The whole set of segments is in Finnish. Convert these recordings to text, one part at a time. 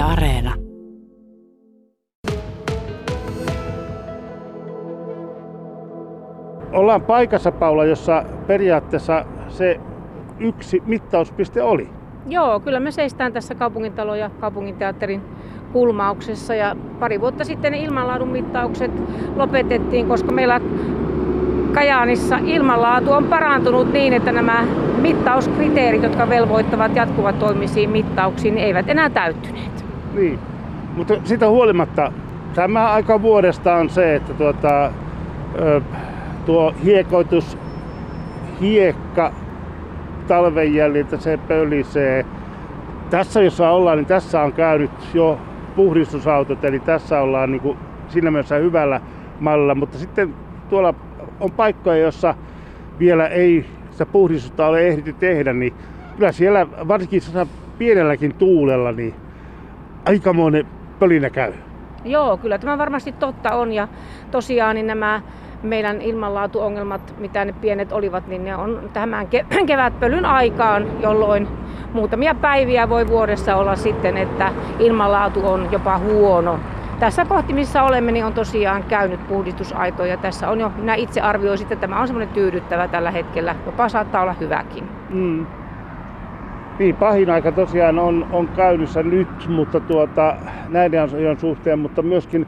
Yle Areena. Ollaan paikassa, Paula, jossa periaatteessa se yksi mittauspiste oli. Joo, kyllä me seistään tässä kaupungintalon ja kaupunginteatterin kulmauksessa ja pari vuotta sitten ne ilmanlaadun mittaukset lopetettiin, koska meillä Kajaanissa ilmanlaatu on parantunut niin, että nämä mittauskriteerit, jotka velvoittavat jatkuvat toimisiin mittauksiin, eivät enää täyttyneet. Niin, mutta siitä huolimatta tämä aika vuodesta on se, että tuota, tuo hiekoitus, hiekka talven jäljiltä se pölisee. Tässä jossa ollaan, niin tässä on käynyt jo puhdistusautot, eli tässä ollaan niin kuin siinä mielessä hyvällä mallilla, mutta sitten tuolla on paikkoja, jossa vielä ei sitä puhdistusta ole ehditty tehdä, niin kyllä siellä varsinkin pienelläkin tuulella, niin aikamoinen pölinä käy. Joo, kyllä tämä varmasti totta on ja tosiaan niin nämä meidän ilmanlaatuongelmat, mitä ne pienet olivat, niin ne on tämän kevätpölyn aikaan, jolloin muutamia päiviä voi vuodessa olla sitten, että ilmanlaatu on jopa huono. Tässä kohti, missä olemme, niin on tosiaan käynyt puhdistusaitoja. Tässä on jo, minä itse arvioisin, että tämä on semmoinen tyydyttävä tällä hetkellä. Jopa saattaa olla hyväkin. Mm. Niin, pahin aika tosiaan on, on käynnissä nyt, mutta tuota, näiden asioiden suhteen, mutta myöskin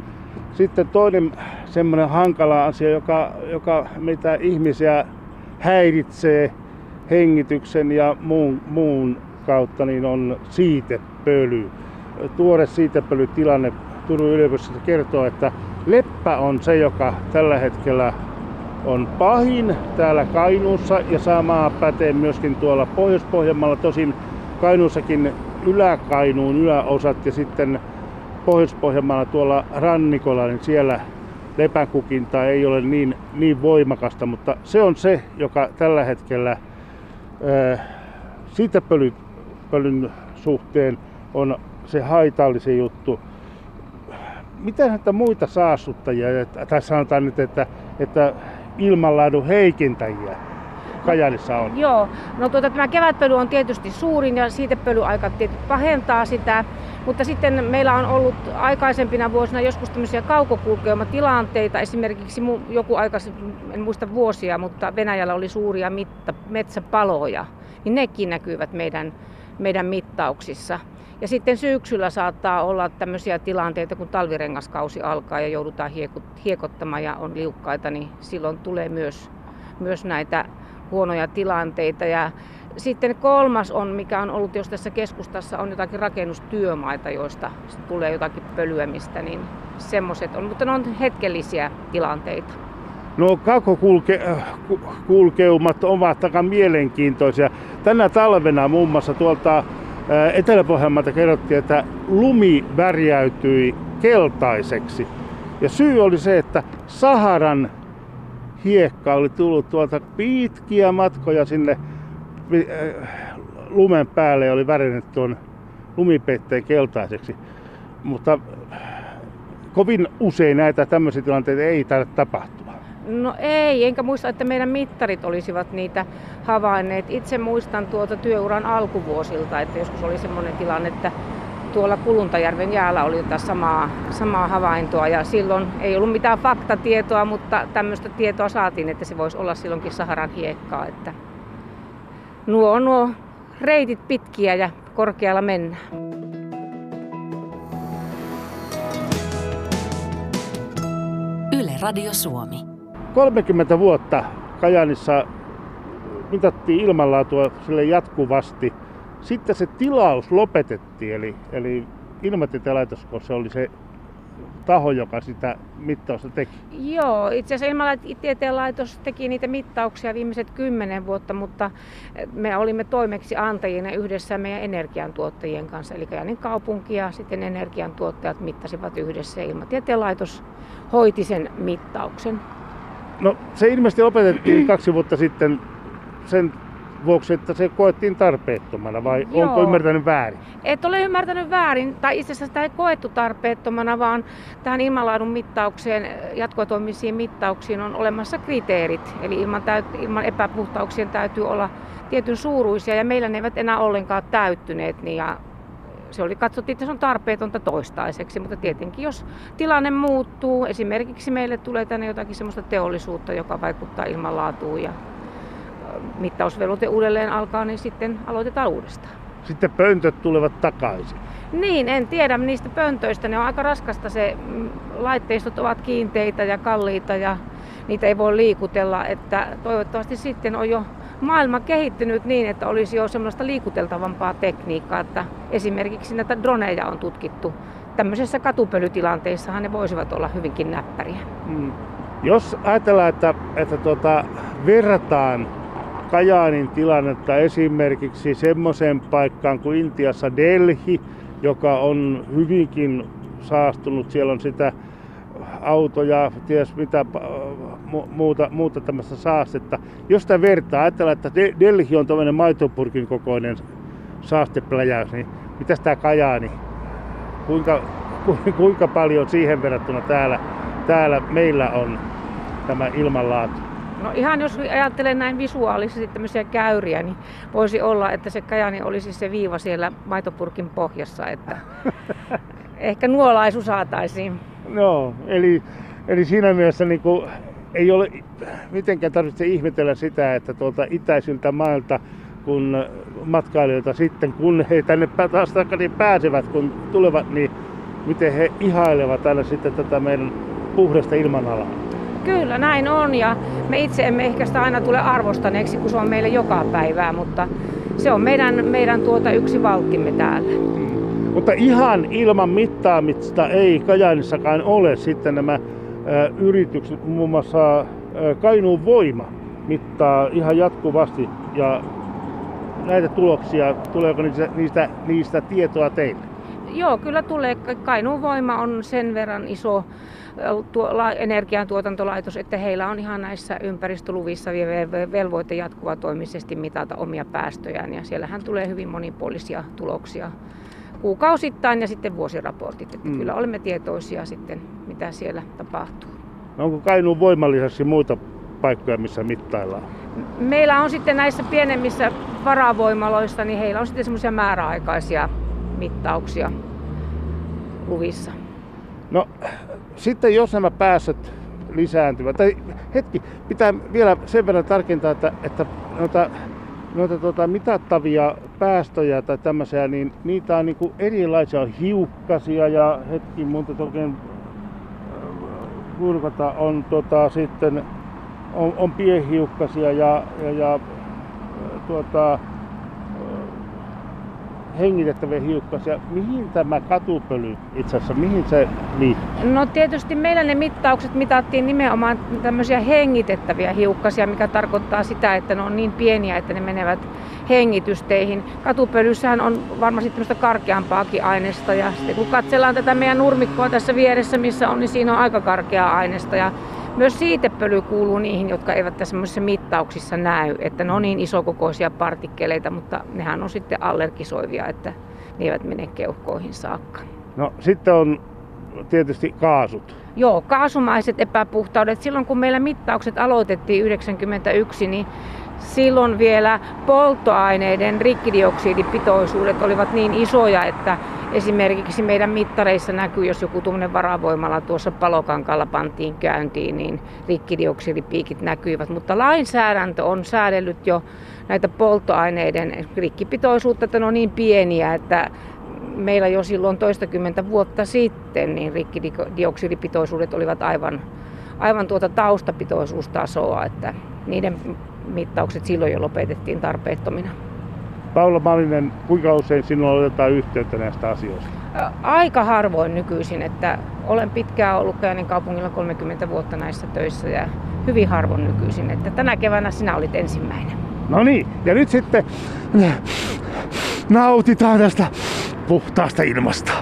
sitten toinen semmoinen hankala asia, joka, joka mitä ihmisiä häiritsee hengityksen ja muun, muun kautta, niin on siitepöly. Tuore siitepölytilanne Turun yliopistossa kertoo, että leppä on se, joka tällä hetkellä on pahin täällä Kainuussa ja sama pätee myöskin tuolla Pohjois-Pohjanmaalla. Tosin Kainuussakin Ylä-Kainuun yläosat ja sitten Pohjois-Pohjanmaalla tuolla rannikolla, niin siellä lepänkukinta ei ole niin, niin voimakasta, mutta se on se, joka tällä hetkellä ää, siitepölyn suhteen on se haitallisin juttu. Mitä näitä muita saastuttajia, tai sanotaan nyt, että, että ilmanlaadun heikentäjiä Kajanissa on? Joo, no tuota, tämä kevätpöly on tietysti suurin ja siitepölyaika tietysti pahentaa sitä. Mutta sitten meillä on ollut aikaisempina vuosina joskus tämmöisiä kaukokulkeumatilanteita. Esimerkiksi joku aika, en muista vuosia, mutta Venäjällä oli suuria mitta, metsäpaloja. Niin nekin näkyvät meidän, meidän mittauksissa. Ja sitten syksyllä saattaa olla tämmöisiä tilanteita, kun talvirengaskausi alkaa ja joudutaan hiekottamaan ja on liukkaita, niin silloin tulee myös, myös näitä huonoja tilanteita. Ja sitten kolmas on, mikä on ollut, jos tässä keskustassa on jotakin rakennustyömaita, joista tulee jotakin pölyämistä, niin semmoiset on, mutta ne on hetkellisiä tilanteita. No kakokulkeumat ovat aika mielenkiintoisia. Tänä talvena muun muassa tuolta Etelä-Pohjanmaalta kerrottiin, että lumi värjäytyi keltaiseksi. Ja syy oli se, että Saharan hiekka oli tullut tuolta pitkiä matkoja sinne lumen päälle ja oli värinyt tuon lumipeitteen keltaiseksi. Mutta kovin usein näitä tämmöisiä tilanteita ei taida tapahtua. No ei, enkä muista, että meidän mittarit olisivat niitä havainneet. Itse muistan tuota työuran alkuvuosilta, että joskus oli semmoinen tilanne, että tuolla Kuluntajärven jäällä oli tätä samaa, samaa havaintoa ja silloin ei ollut mitään faktatietoa, mutta tämmöistä tietoa saatiin, että se voisi olla silloinkin Saharan hiekkaa. Että nuo, nuo reitit pitkiä ja korkealla mennään. Yle Radio Suomi. 30 vuotta Kajanissa mitattiin ilmanlaatua sille jatkuvasti sitten se tilaus lopetettiin, eli, eli ilmatieteen se oli se taho, joka sitä mittausta teki? Joo, itse asiassa Ilmatieteen laitos teki niitä mittauksia viimeiset kymmenen vuotta, mutta me olimme toimeksi antajina yhdessä meidän energiantuottajien kanssa. Eli Kajaanin kaupunki ja sitten energiantuottajat mittasivat yhdessä ja Ilmatieteen laitos hoiti sen mittauksen. No se ilmeisesti lopetettiin kaksi vuotta sitten sen vuoksi, että se koettiin tarpeettomana vai Joo. onko ymmärtänyt väärin? Et ole ymmärtänyt väärin, tai itse asiassa sitä ei koettu tarpeettomana, vaan tähän ilmanlaadun mittaukseen, jatkotoimisiin mittauksiin on olemassa kriteerit. Eli ilman, täyt, ilman epäpuhtauksien täytyy olla tietyn suuruisia ja meillä ne eivät enää ollenkaan täyttyneet. Niin ja se oli katsottiin, että se on tarpeetonta toistaiseksi, mutta tietenkin jos tilanne muuttuu, esimerkiksi meille tulee tänne jotakin sellaista teollisuutta, joka vaikuttaa ilmanlaatuun ja mittausvelvoite uudelleen alkaa, niin sitten aloitetaan uudestaan. Sitten pöntöt tulevat takaisin. Niin, en tiedä niistä pöntöistä. Ne on aika raskasta. Se mm, laitteistot ovat kiinteitä ja kalliita ja niitä ei voi liikutella. Että toivottavasti sitten on jo maailma kehittynyt niin, että olisi jo semmoista liikuteltavampaa tekniikkaa. Että esimerkiksi näitä droneja on tutkittu. Tämmöisessä katupölytilanteissahan ne voisivat olla hyvinkin näppäriä. Hmm. Jos ajatellaan, että, että tuota, verrataan Kajaanin tilannetta esimerkiksi semmoiseen paikkaan kuin Intiassa Delhi, joka on hyvinkin saastunut. Siellä on sitä autoja, ties mitä muuta, muuta tämmöistä saastetta. Jos sitä vertaa, ajatellaan, että Delhi on tämmöinen maitopurkin kokoinen saastepläjäys, niin mitä tämä Kajaani, kuinka, kuinka paljon siihen verrattuna täällä, täällä meillä on tämä ilmanlaatu? No ihan jos ajattelen näin visuaalisesti tämmöisiä käyriä, niin voisi olla, että se kajani olisi se viiva siellä maitopurkin pohjassa, että ehkä nuolaisu saataisiin. No, eli, eli siinä mielessä niin kuin, ei ole mitenkään tarvitse ihmetellä sitä, että tuolta itäisiltä mailta, kun matkailijoita sitten, kun he tänne taas takaisin pääsevät, kun tulevat, niin miten he ihailevat aina sitten tätä meidän puhdasta ilmanalaa. Kyllä, näin on ja me itse emme ehkä sitä aina tule arvostaneeksi, kun se on meille joka päivää, mutta se on meidän, meidän tuota yksi valttimme täällä. Mutta ihan ilman mittaamista ei Kajaanissakaan ole sitten nämä yritykset, muun muassa Kainuun voima mittaa ihan jatkuvasti ja näitä tuloksia, tuleeko niistä, niistä, niistä tietoa teille? Joo, kyllä tulee. Kainuun voima on sen verran iso energiantuotantolaitos, että heillä on ihan näissä ympäristöluvissa velvoite jatkuva toimisesti mitata omia päästöjään ja siellähän tulee hyvin monipuolisia tuloksia kuukausittain ja sitten vuosiraportit. Että mm. Kyllä olemme tietoisia sitten, mitä siellä tapahtuu. No onko Kainuun voimallisesti muita paikkoja, missä mittaillaan? Meillä on sitten näissä pienemmissä varavoimaloissa, niin heillä on sitten semmoisia määräaikaisia mittauksia luvissa. No sitten jos nämä päästöt lisääntyvät, tai hetki, pitää vielä sen verran tarkentaa, että, että noita, noita tuota, mitattavia päästöjä tai tämmöisiä, niin niitä on niin erilaisia on hiukkasia ja hetki mun oikein kurkata on tota, sitten on, on pienhiukkasia ja, ja, ja tuota, hengitettäviä hiukkasia. Mihin tämä katupöly itse asiassa, mihin se liittyy? No tietysti meillä ne mittaukset mitattiin nimenomaan tämmöisiä hengitettäviä hiukkasia, mikä tarkoittaa sitä, että ne on niin pieniä, että ne menevät hengitysteihin. Katupölyssähän on varmasti tämmöistä karkeampaakin aineesta ja sitten kun katsellaan tätä meidän nurmikkoa tässä vieressä, missä on, niin siinä on aika karkeaa aineesta ja myös siitepöly kuuluu niihin, jotka eivät tässä mittauksissa näy, että ne on niin isokokoisia partikkeleita, mutta nehän on sitten allergisoivia, että ne eivät mene keuhkoihin saakka. No sitten on tietysti kaasut. Joo, kaasumaiset epäpuhtaudet. Silloin kun meillä mittaukset aloitettiin 91, niin silloin vielä polttoaineiden rikkidioksidipitoisuudet olivat niin isoja, että esimerkiksi meidän mittareissa näkyy, jos joku tuommoinen varavoimala tuossa palokankalla pantiin käyntiin, niin rikkidioksidipiikit näkyivät. Mutta lainsäädäntö on säädellyt jo näitä polttoaineiden rikkipitoisuutta, että ne on niin pieniä, että meillä jo silloin toistakymmentä vuotta sitten niin rikkidioksidipitoisuudet olivat aivan, aivan tuota taustapitoisuustasoa, että niiden mittaukset silloin jo lopetettiin tarpeettomina. Paula Malinen, kuinka usein sinulla otetaan yhteyttä näistä asioista? Aika harvoin nykyisin, että olen pitkään ollut Kajaanin kaupungilla 30 vuotta näissä töissä ja hyvin harvoin nykyisin, että tänä keväänä sinä olit ensimmäinen. No niin, ja nyt sitten nautitaan tästä puhtaasta ilmasta.